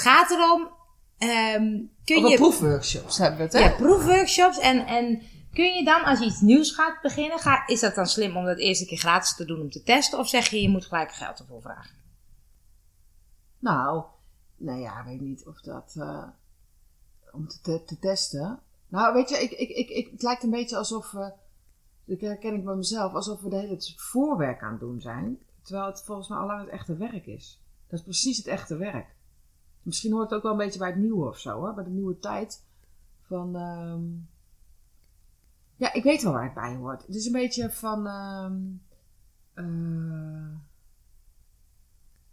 gaat erom, ehm, kun Over je... proefworkshops hebben we het, hè? Ja, proefworkshops. En, en kun je dan, als je iets nieuws gaat beginnen, ga, is dat dan slim om dat eerst een keer gratis te doen om te testen? Of zeg je, je moet gelijk geld ervoor vragen? Nou, nou ja, weet niet of dat... eh, om te, te, te testen. Nou, weet je, ik, ik, ik, ik, het lijkt een beetje alsof we... Dat herken ik bij mezelf. Alsof we de hele tijd voorwerk aan het doen zijn. Terwijl het volgens mij al lang het echte werk is. Dat is precies het echte werk. Misschien hoort het ook wel een beetje bij het nieuwe of zo, hoor. Bij de nieuwe tijd. Van... ehm, Ja, ik weet wel waar het bij hoort. Het is een beetje van... ehm, eh,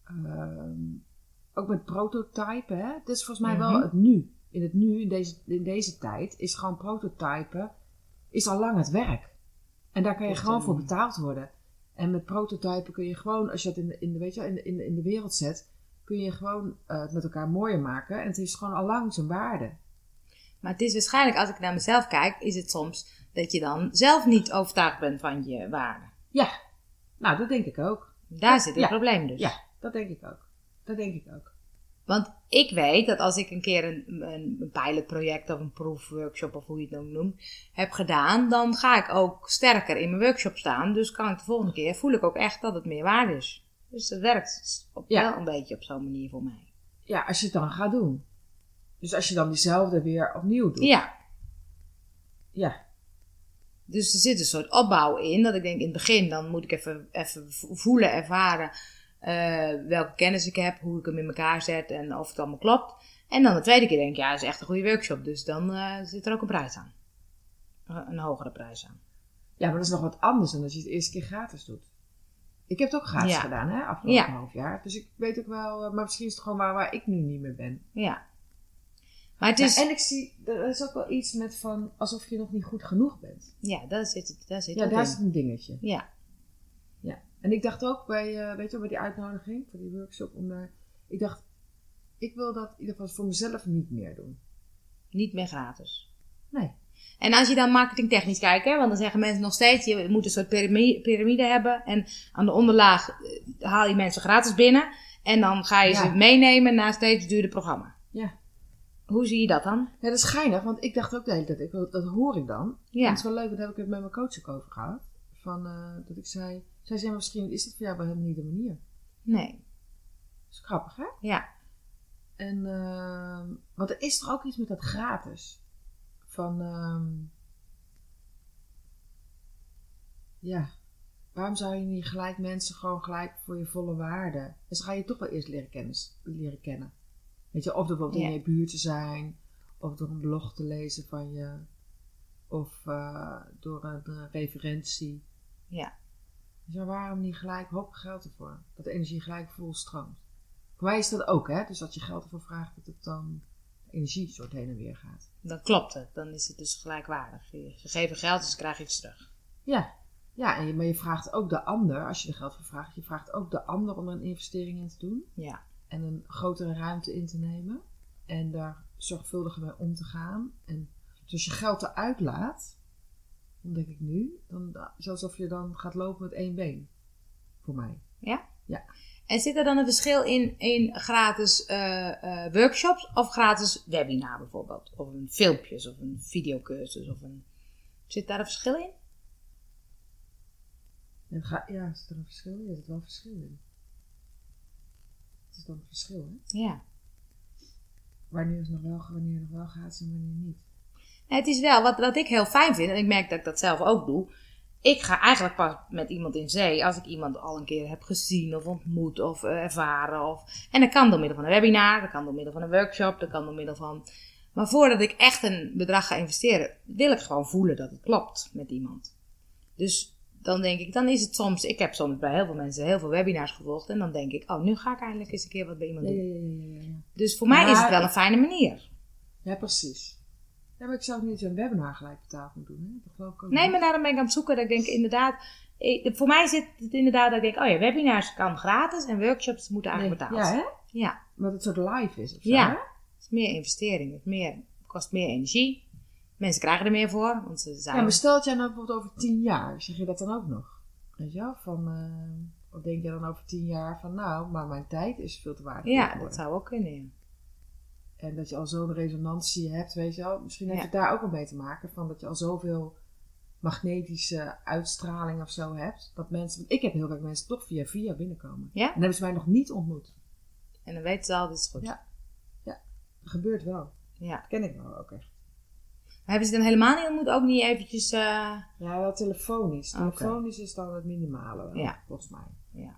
ehm, ook met prototypen, hè. Het is volgens mij wel Mhm. het nu. In het nu, in deze, in deze tijd, is gewoon prototypen... is al lang het werk. En daar kan je gewoon voor betaald worden. En met prototypen kun je gewoon, als je dat in de, in de, weet je, in de, in de wereld zet... kun je gewoon eh, het met elkaar mooier maken. En het is gewoon al lang zijn waarde. Maar het is waarschijnlijk, als ik naar mezelf kijk, is het soms dat je dan zelf niet overtuigd bent van je waarde. Ja, nou, dat denk ik ook. Daar zit het Ja. probleem dus. Ja, dat denk ik ook. Dat denk ik ook. Want ik weet dat als ik een keer een, een, pilotproject of een proefworkshop of hoe je het dan noemt, heb gedaan, dan ga ik ook sterker in mijn workshop staan. Dus kan ik de volgende keer, voel ik ook echt dat het meer waarde is. Dus het werkt op, Ja. wel een beetje op zo'n manier voor mij. Ja, als je het dan gaat doen. Dus als je dan diezelfde weer opnieuw doet. Ja, Ja, dus er zit een soort opbouw in. Dat ik denk in het begin, dan moet ik even, even vo- voelen, ervaren eh, welke kennis ik heb, hoe ik hem in elkaar zet en of het allemaal klopt. En dan de tweede keer denk ik, ja, het is echt een goede workshop. Dus dan eh, zit er ook een prijs aan. Een een hogere prijs aan. ja, maar dat is nog wat anders dan als je het eerste keer gratis doet. Ik heb het ook gratis Ja. gedaan, hè, afgelopen Ja. half jaar. Dus ik weet ook wel, eh, maar misschien is het gewoon waar, waar ik nu niet meer ben. Ja. Maar het Ja, is... en ik zie, er is ook wel iets met van, alsof je nog niet goed genoeg bent. Ja, daar zit het, daar zit Ja, daar in. zit een dingetje. Ja. Ja. En ik dacht ook bij, eh, weet je wel, bij die uitnodiging voor die workshop, om daar, ik dacht, ik wil dat in ieder geval voor mezelf niet meer doen. Niet meer gratis. Nee. En als je dan marketingtechnisch kijkt, hè, want dan zeggen mensen nog steeds, je moet een soort pirami- piramide hebben. En aan de onderlaag eh, haal je mensen gratis binnen. En dan ga je Ja. ze meenemen naar steeds duurder programma. Ja. Hoe zie je dat dan? Ja, dat is geinig, want ik dacht ook de hele tijd, ik, dat hoor ik dan. Ja. En het is wel leuk, daar heb ik het met mijn coach ook over gehad. Van, eh, dat ik zei, zij zei, misschien is dit voor jou wel helemaal niet de manier. Nee. Dat is grappig, hè? Ja. En, ehm, want er is toch ook iets met dat gratis. Van, ehm, ja, waarom zou je niet gelijk mensen gewoon gelijk voor je volle waarde? Dus ga je toch wel eerst leren, kennis, leren kennen. Weet je, of er bijvoorbeeld Ja. in je buurt te zijn, of door een blog te lezen van je, of eh, door een, eh, referentie. Ja. Dus ja, waarom niet gelijk hop geld ervoor? Dat de energie gelijk vol stroomt. Voor mij is dat ook, hè? Dus als je geld ervoor vraagt, dat het dan energie soort heen en weer gaat. Dan klopt het. Dan is het dus gelijkwaardig. Je- Ze geven geld, dus ze krijgen iets terug. Ja, ja en je, maar je vraagt ook de ander, als je er geld voor vraagt, je vraagt ook de ander om er een investering in te doen. Ja. En een grotere ruimte in te nemen. En daar zorgvuldiger mee om te gaan. En dus als je geld eruit laat, dan denk ik nu, dan, alsof je dan gaat lopen met één been. Voor mij. Ja? Ja. En zit er dan een verschil in, in gratis eh, eh, workshops of gratis webinar bijvoorbeeld? Of een filmpjes of een videocursus of een... Zit daar een verschil in? Ja, is er een verschil? Ja, er zit wel een verschil in. Het is dan een verschil, hè? Ja. Wanneer is nog wel, wanneer nog wel gaat en wanneer niet. Nee, het is wel, wat, wat ik heel fijn vind, en ik merk dat ik dat zelf ook doe. Ik ga eigenlijk pas met iemand in zee als ik iemand al een keer heb gezien of ontmoet of eh, ervaren. Of, en dat kan door middel van een webinar, dat kan door middel van een workshop, dat kan door middel van... Maar voordat ik echt een bedrag ga investeren, wil ik gewoon voelen dat het klopt met iemand. Dus dan denk ik, dan is het soms... Ik heb soms bij heel veel mensen heel veel webinars gevolgd. En dan denk ik, oh, nu ga ik eindelijk eens een keer wat bij iemand doen. ja, ja, ja, ja, ja. Dus voor mij is het wel een fijne manier. Ja, precies. Ja, maar ik zou niet zo'n webinar gelijk betaald moeten doen, hè? Dat geloof ik ook Nee, maar daarom ben ik aan het zoeken. Dat ik denk inderdaad. ik- voor mij zit het inderdaad dat ik denk: oh ja, webinars kan gratis en workshops moeten eigenlijk Nee, betaald. Ja, hè? ja. Omdat het soort live is of zo, Ja. hè? Het is meer investering. Het, meer, het kost meer energie. Mensen krijgen er meer voor. Want ze zijn. Ja, maar stel dat jij nou bijvoorbeeld over tien jaar, zeg je dat dan ook nog? Weet je wel? Van, eh, of denk je dan over tien jaar van, nou, maar mijn tijd is veel te waardevol ja, dat zou ook kunnen. Ja. En dat je al zo'n resonantie hebt, weet je wel. Misschien heeft Ja. het daar ook wel mee te maken. Van dat je al zoveel magnetische uitstraling of zo hebt. Dat mensen, want ik heb heel vaak mensen toch via via binnenkomen. Ja? En dan hebben ze mij nog niet ontmoet. En dan weten ze al, dit is goed. Ja. Dat gebeurt wel. Ja. Dat ken ik wel ook echt. Maar hebben ze dan helemaal niet ontmoet? Ook niet eventjes... eh, Ja, wel telefonisch. Telefonisch is dan het minimale, Ja. volgens mij. Ja.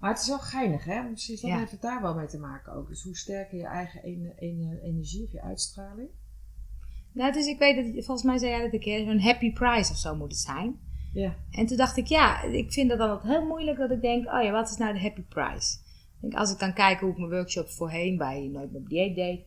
Maar het is wel geinig, hè? Misschien is dat Ja. heeft het daar wel mee te maken ook. Dus hoe sterker je eigen ene- ene- energie of je uitstraling. Nou, dus ik weet dat, volgens mij zei jij dat een keer, zo'n happy price of zo moet het zijn. Ja. En toen dacht ik, ja, ik vind dat dan altijd heel moeilijk dat ik denk, oh ja, wat is nou de happy price? Ik denk, als ik dan kijk hoe ik mijn workshops voorheen bij Nooit meer op dieet deed,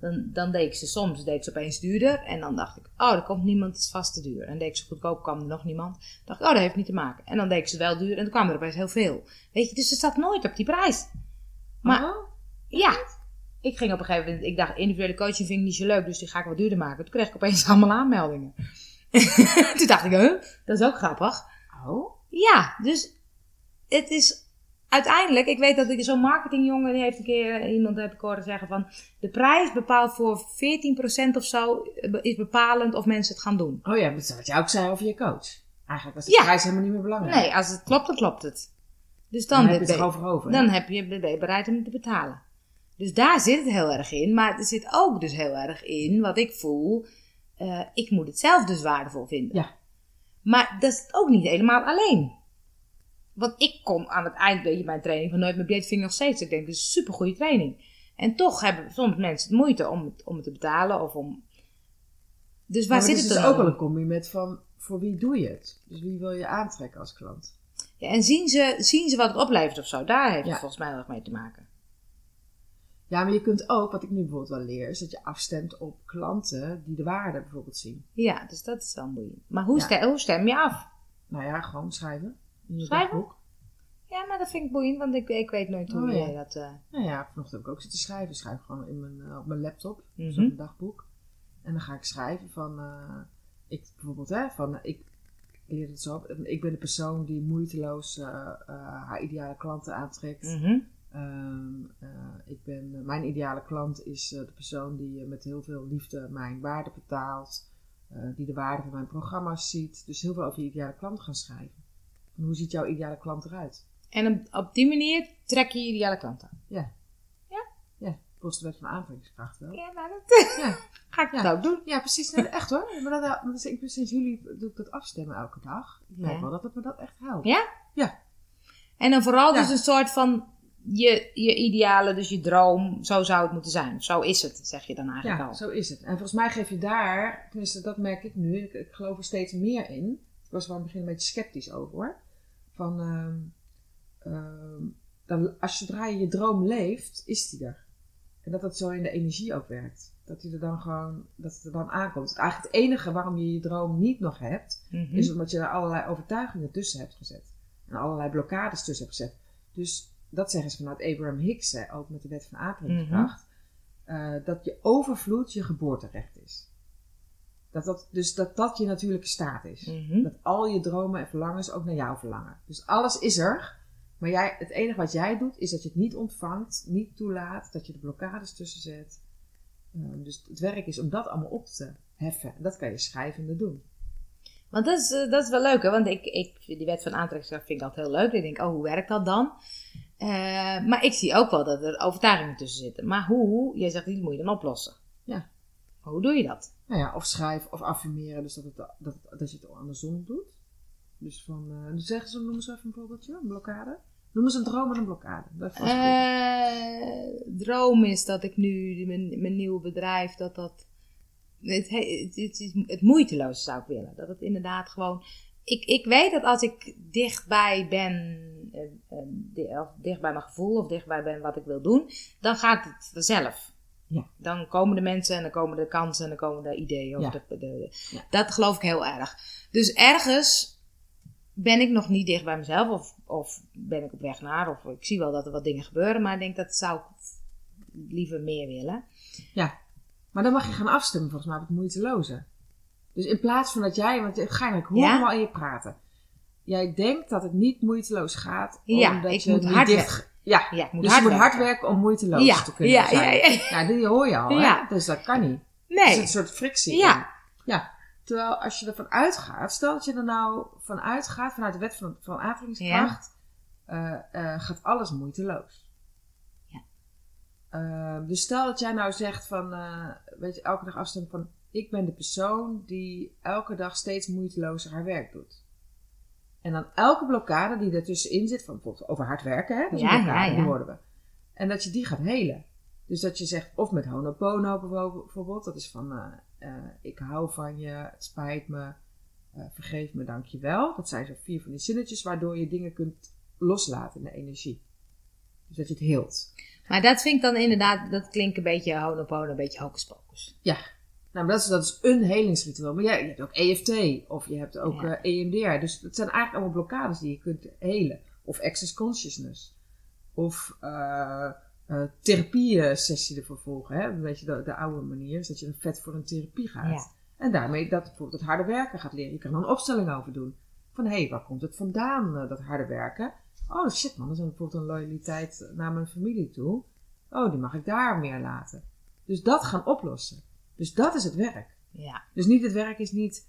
dan, dan deed ik ze soms, deed ik ze opeens duurder. En dan dacht ik, oh, er komt niemand, het is vast te duur. En deed ik ze goedkoop, kwam er nog niemand. Dan dacht ik, oh, dat heeft niet te maken. En dan deed ik ze wel duur en dan kwam er opeens heel veel. Weet je, dus het zat nooit op die prijs. Maar Oh? ja, ik ging op een gegeven moment, ik dacht, individuele coaching vind ik niet zo leuk, dus die ga ik wat duurder maken. Toen kreeg ik opeens allemaal aanmeldingen. Toen dacht ik, huh, dat is ook grappig. Oh? Ja, dus het is uiteindelijk, ik weet dat ik zo'n marketingjongen, die heeft een keer, iemand heb ik horen zeggen van, de prijs bepaalt voor 14% of zo, eh, is bepalend of mensen het gaan doen. Oh ja, dat is wat jij ook zei over je coach. Eigenlijk was de Ja. prijs helemaal niet meer belangrijk. Nee, als het klopt, dan klopt het. Dus dan, dan, heb je het erover over. dan heb je, ben je bereid om te betalen. Dus daar zit het heel erg in. Maar er zit ook dus heel erg in wat ik voel. eh, ik moet het zelf dus waardevol vinden. Ja. Maar dat is ook niet helemaal alleen. Want ik kom aan het eind, weet je, mijn training van Nooit meer Bleed vind ik nog steeds. Ik denk, dit is een supergoeie training. En toch hebben soms mensen het moeite om het, om het te betalen of om... Dus waar maar zit het het is dan dus ook in? wel een combi met van, voor wie doe je het? Dus wie wil je aantrekken als klant? Ja, en zien ze, zien ze wat het oplevert of zo? Daar heeft Ja. het volgens mij heel erg mee te maken. Ja, maar je kunt ook, wat ik nu bijvoorbeeld wel leer, is dat je afstemt op klanten die de waarde bijvoorbeeld zien. Ja, dus dat is wel boeiend. Maar hoe, Ja. stem, hoe stem je af? Nou ja, gewoon schrijven. In je Schrijven? Ja, maar dat vind ik boeiend, want ik, ik weet nooit hoe Oh, ja. je dat... eh, Nou ja, vanochtend heb ik ook zitten schrijven. Ik schrijf gewoon in mijn, eh, op mijn laptop, dus Mhm. dagboek. En dan ga ik schrijven van, eh, ik bijvoorbeeld, hè, van, ik leer het zo op. Ik ben de persoon die moeiteloos haar ideale klanten aantrekt. mhm. Ehm, eh, ik ben, mijn ideale klant is de persoon die met heel veel liefde mijn waarde betaalt. die de waarde van mijn programma's ziet. Dus heel veel over je ideale klant gaan schrijven. Hoe ziet jouw ideale klant eruit? En op, die manier trek je je ideale klant aan. Ja. Ja? Ja, volgens de wet van aantrekkingskracht wel. Ja, nou, dat Ja. ga ik Ja. dat ook doen. Ja, precies. Nee, echt hoor. Maar dat, dat is, ik, sinds jullie doe ik dat afstemmen elke dag. Ik merk Ja. wel dat het me dat echt helpt. Ja? Ja. En dan vooral dus een soort van je, je ideale, dus je droom, zo zou het moeten zijn. Zo is het, zeg je dan eigenlijk Ja, al. zo is het. En volgens mij geef je daar, tenminste dat merk ik nu, ik, ik geloof er steeds meer in. Ik was er aan het begin een beetje sceptisch over hoor. Van, ehm, ehm, dan, als zodra je je droom leeft, is die er. En dat dat zo in de energie ook werkt. Dat die er dan gewoon, dat het er dan aankomt. Eigenlijk het enige waarom je je droom niet nog hebt, Mhm. is omdat je er allerlei overtuigingen tussen hebt gezet. En allerlei blokkades tussen hebt gezet. Dus dat zeggen ze vanuit Abraham Hicks, hè, ook met de wet van aantrekkingskracht. eh, dat je overvloed je geboorterecht is. Dat dat, dus dat dat je natuurlijke staat is. Mhm. Dat al je dromen en verlangens ook naar jou verlangen. Dus alles is er. Maar jij, het enige wat jij doet, is dat je het niet ontvangt, niet toelaat, dat je de blokkades tussen zet. Eh, dus het werk is om dat allemaal op te heffen. En dat kan je schrijvende doen. Want dat is, eh, dat is wel leuk, hè? Want ik, ik, die wet van aantrekkingskracht vind ik altijd heel leuk. Ik denk, oh, hoe werkt dat dan? Eh, maar ik zie ook wel dat er overtuigingen tussen zitten. Maar hoe? Jij zegt, die moet je dan oplossen. Ja. Hoe doe je dat? Nou ja, of schrijf of affirmeren, dus dat, het, dat, het- dat je het andersom doet. Dus van, dus zeggen ze, noemen ze even een voorbeeldje, een blokkade. Noemen ze een droom en een blokkade. Dat. Eh, droom is dat ik nu mijn, mijn nieuwe bedrijf, dat dat. Het, he- het, het, is- het moeiteloos zou ik willen. Dat het inderdaad gewoon. Ik, ik weet dat als ik dichtbij ben, eh, of dicht bij mijn gevoel of dichtbij ben wat ik wil doen, dan gaat het vanzelf. Ja. Dan komen de mensen en dan komen de kansen en dan komen de ideeën. Of Ja. de, de- de- Ja. Dat geloof ik heel erg. Dus ergens ben ik nog niet dicht bij mezelf of, of ben ik op weg naar. Of ik zie wel dat er wat dingen gebeuren, maar ik denk dat zou ik liever meer willen. Ja, maar dan mag je gaan afstemmen volgens mij op het moeiteloze. Dus in plaats van dat jij, want ga ik hoor Ja? hem al in je praten. Jij denkt dat het niet moeiteloos gaat, Ja, omdat ik je moet niet hard dicht. Ja, Ja, ik moet dus je moet hard werken. om moeiteloos Ja, te kunnen ja, zijn. ja, ja. Nou, die hoor je al, hè? Dus dat kan niet. Er zit Nee. een soort frictie Ja. in. Ja. Terwijl als je ervan uitgaat, stel dat je er nou van uitgaat, vanuit de wet van, van aantrekkingskracht, eh, eh, gaat alles moeiteloos. Ja. Eh, dus stel dat jij nou zegt van, weet je, elke dag afstemmen van, ik ben de persoon die elke dag steeds moeitelozer haar werk doet. En dan elke blokkade die ertussenin zit, van bijvoorbeeld over hard werken, hè? Dat is Ja, een blokkade, ja, ja. die hoorden we. En dat je die gaat helen. Dus dat je zegt, of met Honopono bijvoorbeeld, dat is van, eh, eh, ik hou van je, het spijt me, eh, vergeef me, dank je wel. Dat zijn zo vier van die zinnetjes waardoor je dingen kunt loslaten in de energie. Dus dat je het heelt. Maar dat vind ik dan inderdaad, dat klinkt een beetje honopono, een beetje hocus pocus. Ja, nou, dat, is, dat is een helingsritueel. Maar ja, je hebt ook EFT of je hebt ook Ja. eh, EMDR. Dus dat zijn eigenlijk allemaal blokkades die je kunt helen. Of access consciousness. Of eh therapie-sessie ervoor volgen. Hè? Een beetje de, de oude manier. is dat je een vet voor een therapie gaat. Ja. En daarmee dat bijvoorbeeld het harde werken gaat leren. Je kan er een opstelling over doen. Van hé, hey, waar komt het vandaan, dat harde werken? Oh shit man, dat is een- bijvoorbeeld een loyaliteit naar mijn familie toe. Oh, die mag ik daar meer laten. Dus dat gaan oplossen. Dus dat is het werk. Ja. Dus niet het werk is niet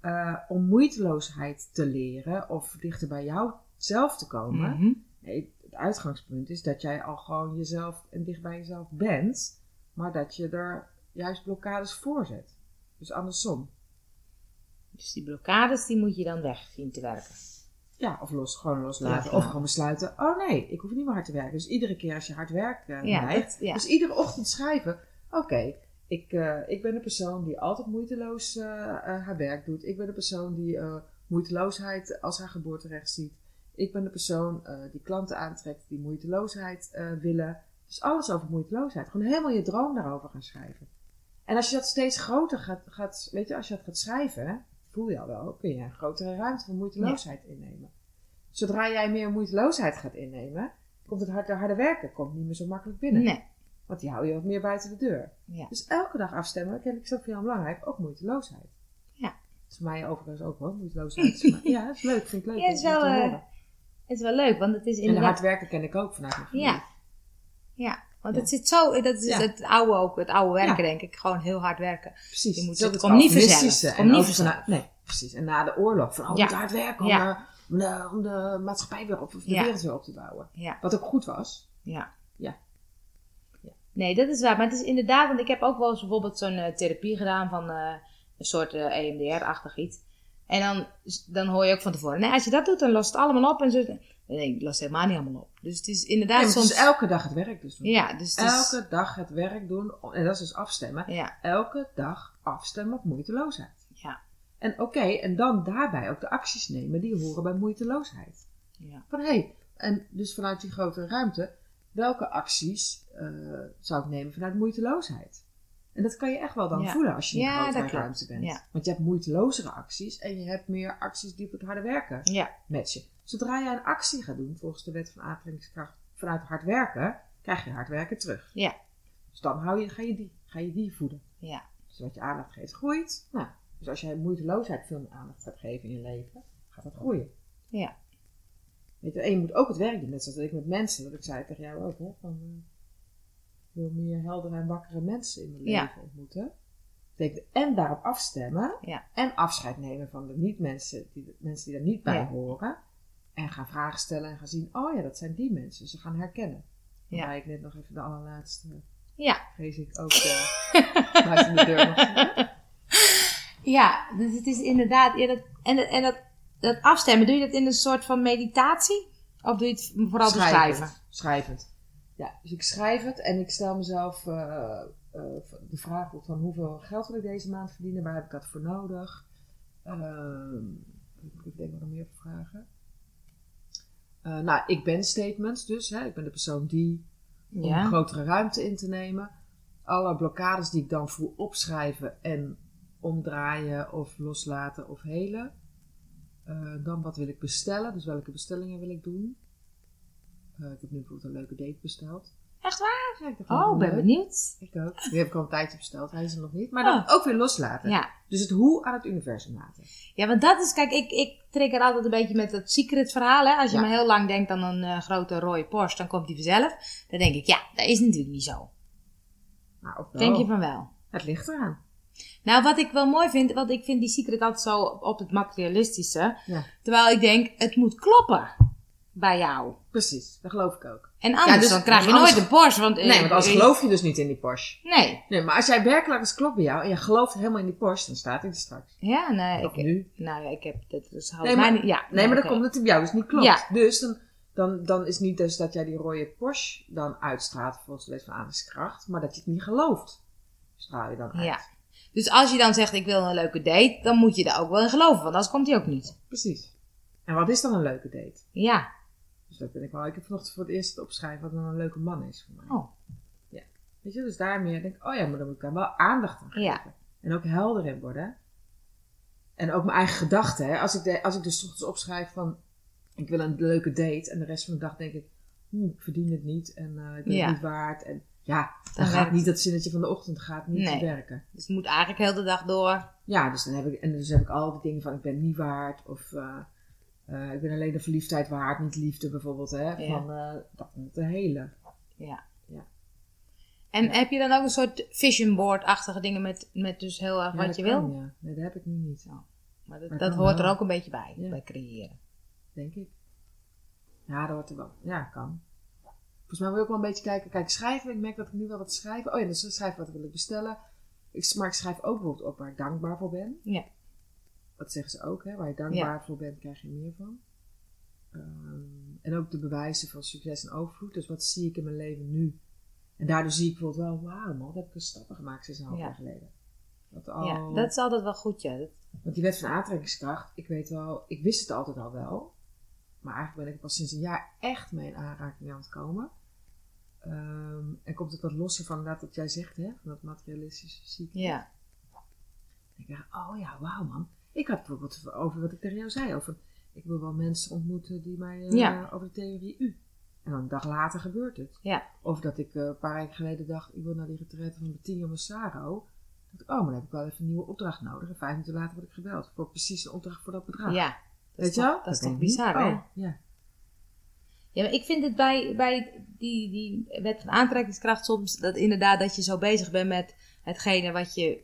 eh, om moeiteloosheid te leren of dichter bij jou zelf te komen. Mhm. Nee, het uitgangspunt is dat jij al gewoon jezelf en dicht bij jezelf bent, maar dat je er juist blokkades voor zet. Dus andersom. Dus die blokkades, die moet je dan weg zien te werken. Ja, of los, gewoon loslaten. Ja, of gewoon besluiten, oh nee, ik hoef niet meer hard te werken. Dus iedere keer als je hard werkt eh, Ja, neigt, dat- ja. dus iedere ochtend schrijven, oké, ik, eh, ik ben een persoon die altijd moeiteloos eh, eh, haar werk doet. Ik ben de persoon die moeiteloosheid als haar geboorterecht ziet. Ik ben de persoon die klanten aantrekt, die moeiteloosheid willen. Dus alles over moeiteloosheid. Gewoon helemaal je droom daarover gaan schrijven. En als je dat steeds groter gaat, gaat weet je, als je dat gaat schrijven, voel je al wel, kun je een grotere ruimte van moeiteloosheid innemen. Zodra jij meer moeiteloosheid gaat innemen, komt het harde, harde werken komt niet meer zo makkelijk binnen. Nee. Want die hou je wat meer buiten de deur. Ja. Dus elke dag afstemmen, ken ik zo jou belangrijk, ook moeiteloosheid. Ja. Dat is voor mij overigens ook hoor, moeiteloosheid. ja, dat is leuk, vind ik leuk. Ja, het is wel, eh. Het is wel leuk, want het is En inderdaad... hard werken ken ik ook vanuit mijn familie. Ja. Ja, want Ja. het zit zo... Dat is Ja. het oude ook, het oude werken Ja. denk ik. Gewoon heel hard werken. Precies. Je moet- Dat het komt niet vanzelf. En komt niet vanzelf. nee, precies. En na de oorlog, van oh, hard werken om, de, om, de, om de maatschappij weer op, of de wereld weer op te bouwen. Ja. Wat ook goed was. Ja. Ja. Nee, dat is waar. Maar het is inderdaad, want ik heb ook wel eens bijvoorbeeld zo'n eh, therapie gedaan van eh, een soort eh, EMDR-achtig iets. En dan, dan hoor je ook van tevoren, nee, als je dat doet, dan lost het allemaal op. En zo. Nee, het lost helemaal niet allemaal op. Dus het is inderdaad soms... is elke dag het werk dus doen. Ja, dus is... Elke dag het werk doen. En dat is dus afstemmen. Ja, Elke dag afstemmen op moeiteloosheid. ja, En oké, en dan daarbij ook de acties nemen die horen bij moeiteloosheid. ja. Van hé, hey, en dus vanuit die grotere ruimte, welke acties eh, zou ik nemen vanuit moeiteloosheid? En dat kan je echt wel dan Ja. voelen als je in Ja, ruimte bent. Ja. Want je hebt moeitelozere acties en je hebt meer acties die op het harde werken Ja, matchen. Zodra jij een actie gaat doen volgens de wet van aantrekkingskracht vanuit hard werken, krijg je hard werken terug. ja, Dus dan hou je, ga, je die, ga je die voeden. ja. Dus wat je aandacht geeft, groeit. Nou, dus als jij moeiteloosheid veel meer aandacht gaat geven in je leven, gaat dat groeien. Ja. Weet je, en je moet ook het werk doen. Net zoals ik met mensen, dat ik zei tegen jou ook, hè, van, eh, ik wil meer heldere en wakkere mensen in mijn Ja. leven ontmoeten. Betekent en daarop afstemmen Ja. en afscheid nemen van de niet-mensen, die, de mensen die er niet bij Ja. horen. En gaan vragen stellen en gaan zien, oh ja, dat zijn die mensen. Ze gaan herkennen. Ja. Ik net nog even de allerlaatste, Ja. vrees ik ook, uh, de deur nog. Ja, dus het is inderdaad... Ja, dat, en en dat, dat afstemmen, doe je dat in een soort van meditatie? Of doe je het vooral te schrijven? Schrijvend. Ja, dus ik schrijf het en ik stel mezelf eh, eh, de vraag op van hoeveel geld wil ik deze maand verdienen, waar heb ik dat voor nodig? Ehm, ik denk nog meer vragen. Eh, nou, ik ben statements dus. Hè, ik ben de persoon die om een grotere ruimte in te nemen. Alle blokkades die ik dan voel opschrijven en omdraaien of loslaten of helen. Eh, dan wat wil ik bestellen, dus welke bestellingen wil ik doen. Eh, ik heb nu bijvoorbeeld een leuke date besteld. Echt waar? Ja, ik dacht, Oh, ben leuk. benieuwd. Ik ook. Die heb ik al een tijdje besteld. Hij is er nog niet. Maar Oh. dan ook weer loslaten. Ja. Dus het hoe aan het universum laten. Ja, want dat is, kijk, ik, ik trigger altijd een beetje met het secret verhaal. Hè? Als je Ja. maar heel lang denkt aan een eh, grote rode Porsche, dan komt die vanzelf. Dan denk ik, ja, dat is natuurlijk niet zo. Nou. Denk je van wel? Het ligt eraan. Nou, wat ik wel mooi vind, want ik vind die secret altijd zo op het materialistische. Ja. Terwijl ik denk, het moet kloppen bij jou. Precies. Dat geloof ik ook. En anders dus- dan krijg je nooit een Porsche. Want, eh, Nee, want anders eh, geloof je dus niet in die Porsche. Nee. Nee, maar als jij werkelijk eens klopt bij jou en je gelooft helemaal in die Porsche, dan staat hij er straks. Ja, nee. Of Ik, nu. nou ja, ik heb dat dus Nee, mij maar- niet. Ja, Nee, maar dan komt het bij jou dus niet klopt. Ja. Dus dan, dan, dan is niet dus dat jij die rode Porsche dan uitstraalt volgens de wet van aantrekkingskracht, maar dat je het niet gelooft. Straal je dan uit. Ja. Dus als je dan zegt, ik wil een leuke date, dan moet je daar ook wel in geloven, want anders komt die ook niet. Precies. En wat is dan een leuke date? Ja. Dus dat ben ik wel. Ik heb vanochtend voor het eerst het opschrijven wat dan een leuke man is voor mij. Oh. Weet je, dus daarmee denk ik, oh ja, maar dan moet ik daar wel aandacht aan geven. Ja. En ook helder in worden. En ook mijn eigen gedachten. Hè. Als, ik de, als ik dus ochtends opschrijf van, ik wil een leuke date. En de rest van de dag denk ik, hm, ik verdien het niet. En eh, ik ben Ja. het niet waard. En ja, dan gaat niet dat zinnetje van de ochtend gaat niet Nee. werken. Dus het moet eigenlijk heel de dag door. Ja, dus dan heb ik, en dus heb ik al die dingen van, ik ben niet waard. Of eh, eh, ik ben alleen de verliefdheid waard, niet liefde bijvoorbeeld. Hè. Ja. Van, eh, dat moet de hele. Ja. Ja. En Ja. heb je dan ook een soort vision board-achtige dingen met, met dus heel erg wat dat je kan, wil? Ja. Nee, dat heb ik nu niet. Maar dat, Maar dat kan hoort er ook een beetje bij, bij creëren. Denk ik. Ja, dat hoort er wel. Ja, kan. Volgens mij wil ik ook wel een beetje kijken. Kijk, schrijven. Ik merk dat ik nu wel wat schrijven. Oh ja, dus schrijven wat wil ik bestellen. Ik, maar ik schrijf ook bijvoorbeeld op waar ik dankbaar voor ben. Ja. Dat zeggen ze ook, hè. Waar je dankbaar voor bent, krijg je meer van. Ehm, en ook de bewijzen van succes en overvloed. Dus wat zie ik in mijn leven nu? En daardoor zie ik bijvoorbeeld wel, wauw man, dat heb ik een stappen gemaakt sinds een half Ja. jaar geleden. Dat al, Ja, dat is altijd wel goed, ja. Dat- want die wet van aantrekkingskracht, ik weet wel, ik wist het altijd al wel. Maar eigenlijk ben ik er pas sinds een jaar echt mee in aanraking aan het komen. Ehm, en komt het wat losser van dat wat jij zegt, hè? Van dat materialistische ziekte. ja. Ik dacht, oh ja, wauw man. Ik had bijvoorbeeld over wat ik tegen jou zei. Over, ik wil wel mensen ontmoeten die mij eh, Ja. over de theorie U. En dan een dag later gebeurt het. Ja. Of dat ik eh, een paar weken geleden dacht, ik wil naar die retraite van Bettina Massaro. ik, oh, maar dan heb ik wel even een nieuwe opdracht nodig. En vijf minuten later word ik gebeld. Voor precies een opdracht voor dat bedrag. ja. Dat Weet je wel? Dat is toch bizar, hè? oh, Ja. Ja, maar ik vind het bij, bij die, die wet van aantrekkingskracht soms dat inderdaad dat je zo bezig bent met hetgene wat je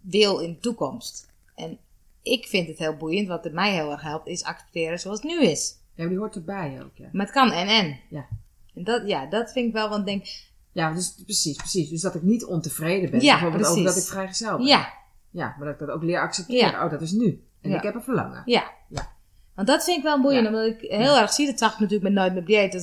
wil in de toekomst. En ik vind het heel boeiend, wat het mij heel erg helpt, is accepteren zoals het nu is. ja, maar die hoort erbij ook, ja. Maar het kan en en. Ja. En dat, ja, dat vind ik wel, want denk, Ja, dus precies, precies. Dus dat ik niet ontevreden ben. Ja, bijvoorbeeld over precies. dat ik vrijgezel ben. ja, Ja, maar dat ik dat ook leer accepteren. Ja. Oh, dat is nu. En Ja. ik heb een verlangen. ja. Ja. Want dat vind ik wel boeiend, Ja. omdat ik heel erg zie, dat zag ik natuurlijk met Nooit meer dieet. Dan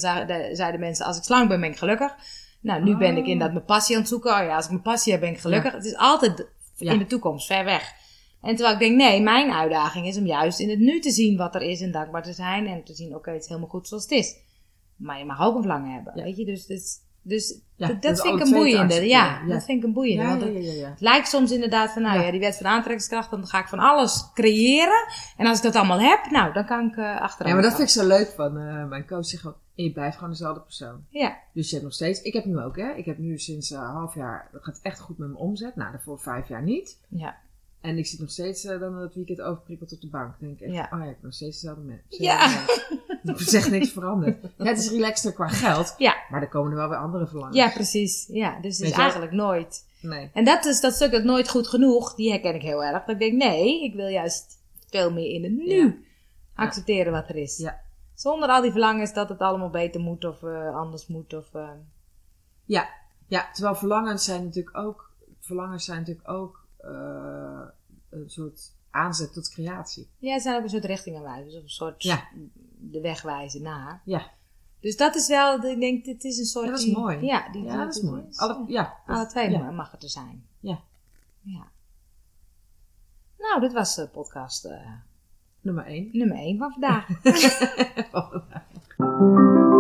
zeiden, mensen, als ik slank ben, ben ik gelukkig. Nou, nu ben ik Oh. inderdaad mijn passie aan het zoeken. Oh ja, als ik mijn passie heb, ben ik gelukkig. Het is altijd in de toekomst, ver weg. En terwijl ik denk, nee, mijn uitdaging is om juist in het nu te zien wat er is en dankbaar te zijn. En te zien, oké, het is helemaal goed zoals het is. Maar je mag ook een verlangen hebben, weet je. Dus, dus, dus Ja, dat, dus dat vind ik een boeiende. Ja. Ja. dat vind ik een boeiende. Want het, lijkt soms inderdaad van, nou ja. Die wet van aantrekkingskracht, dan ga ik van alles creëren. En als ik dat allemaal heb, nou, dan kan ik uh, achteraan. Ja, maar dat vind ik zo leuk van eh, mijn coach. Zegt en je blijft gewoon dezelfde persoon. Ja, Dus je hebt nog steeds, ik heb nu ook hè. Ik heb nu sinds een half jaar, dat gaat echt goed met mijn omzet. Nou, daarvoor vijf jaar niet. ja. En ik zit nog steeds eh, dan het weekend overprikkeld op de bank. Dan denk ik echt, Ja. oh ja, ik ben nog steeds dezelfde mens. Ja. Er is echt niks veranderd. Ja, het is relaxter qua geld. Ja. Maar er komen er wel weer andere verlangens. Ja, precies. Ja, dus het is eigenlijk nooit. Nee. En dat is dat stuk dat nooit goed genoeg, die herken ik heel erg. Dat ik denk, nee, ik wil juist veel meer in het nu Ja. accepteren wat er is. Ja. Zonder al die verlangens dat het allemaal beter moet of eh, anders moet. Of, eh, Ja. ja, terwijl verlangens zijn natuurlijk ook, verlangens zijn natuurlijk ook eh, een soort aanzet tot creatie. Ja, ze zijn ook een soort richtingenwijzers. Of een soort Ja. de weg wijzen naar. Ja. Dus dat is wel, ik denk, dit is een soort... Ja, dat is die- mooi. Ja, die, Ja, dat is mooi. is- Alle, ja. Alle twee ja. mag het er zijn. Ja. Ja. Nou, dit was de podcast eh, Nummer één. nummer 1 van vandaag.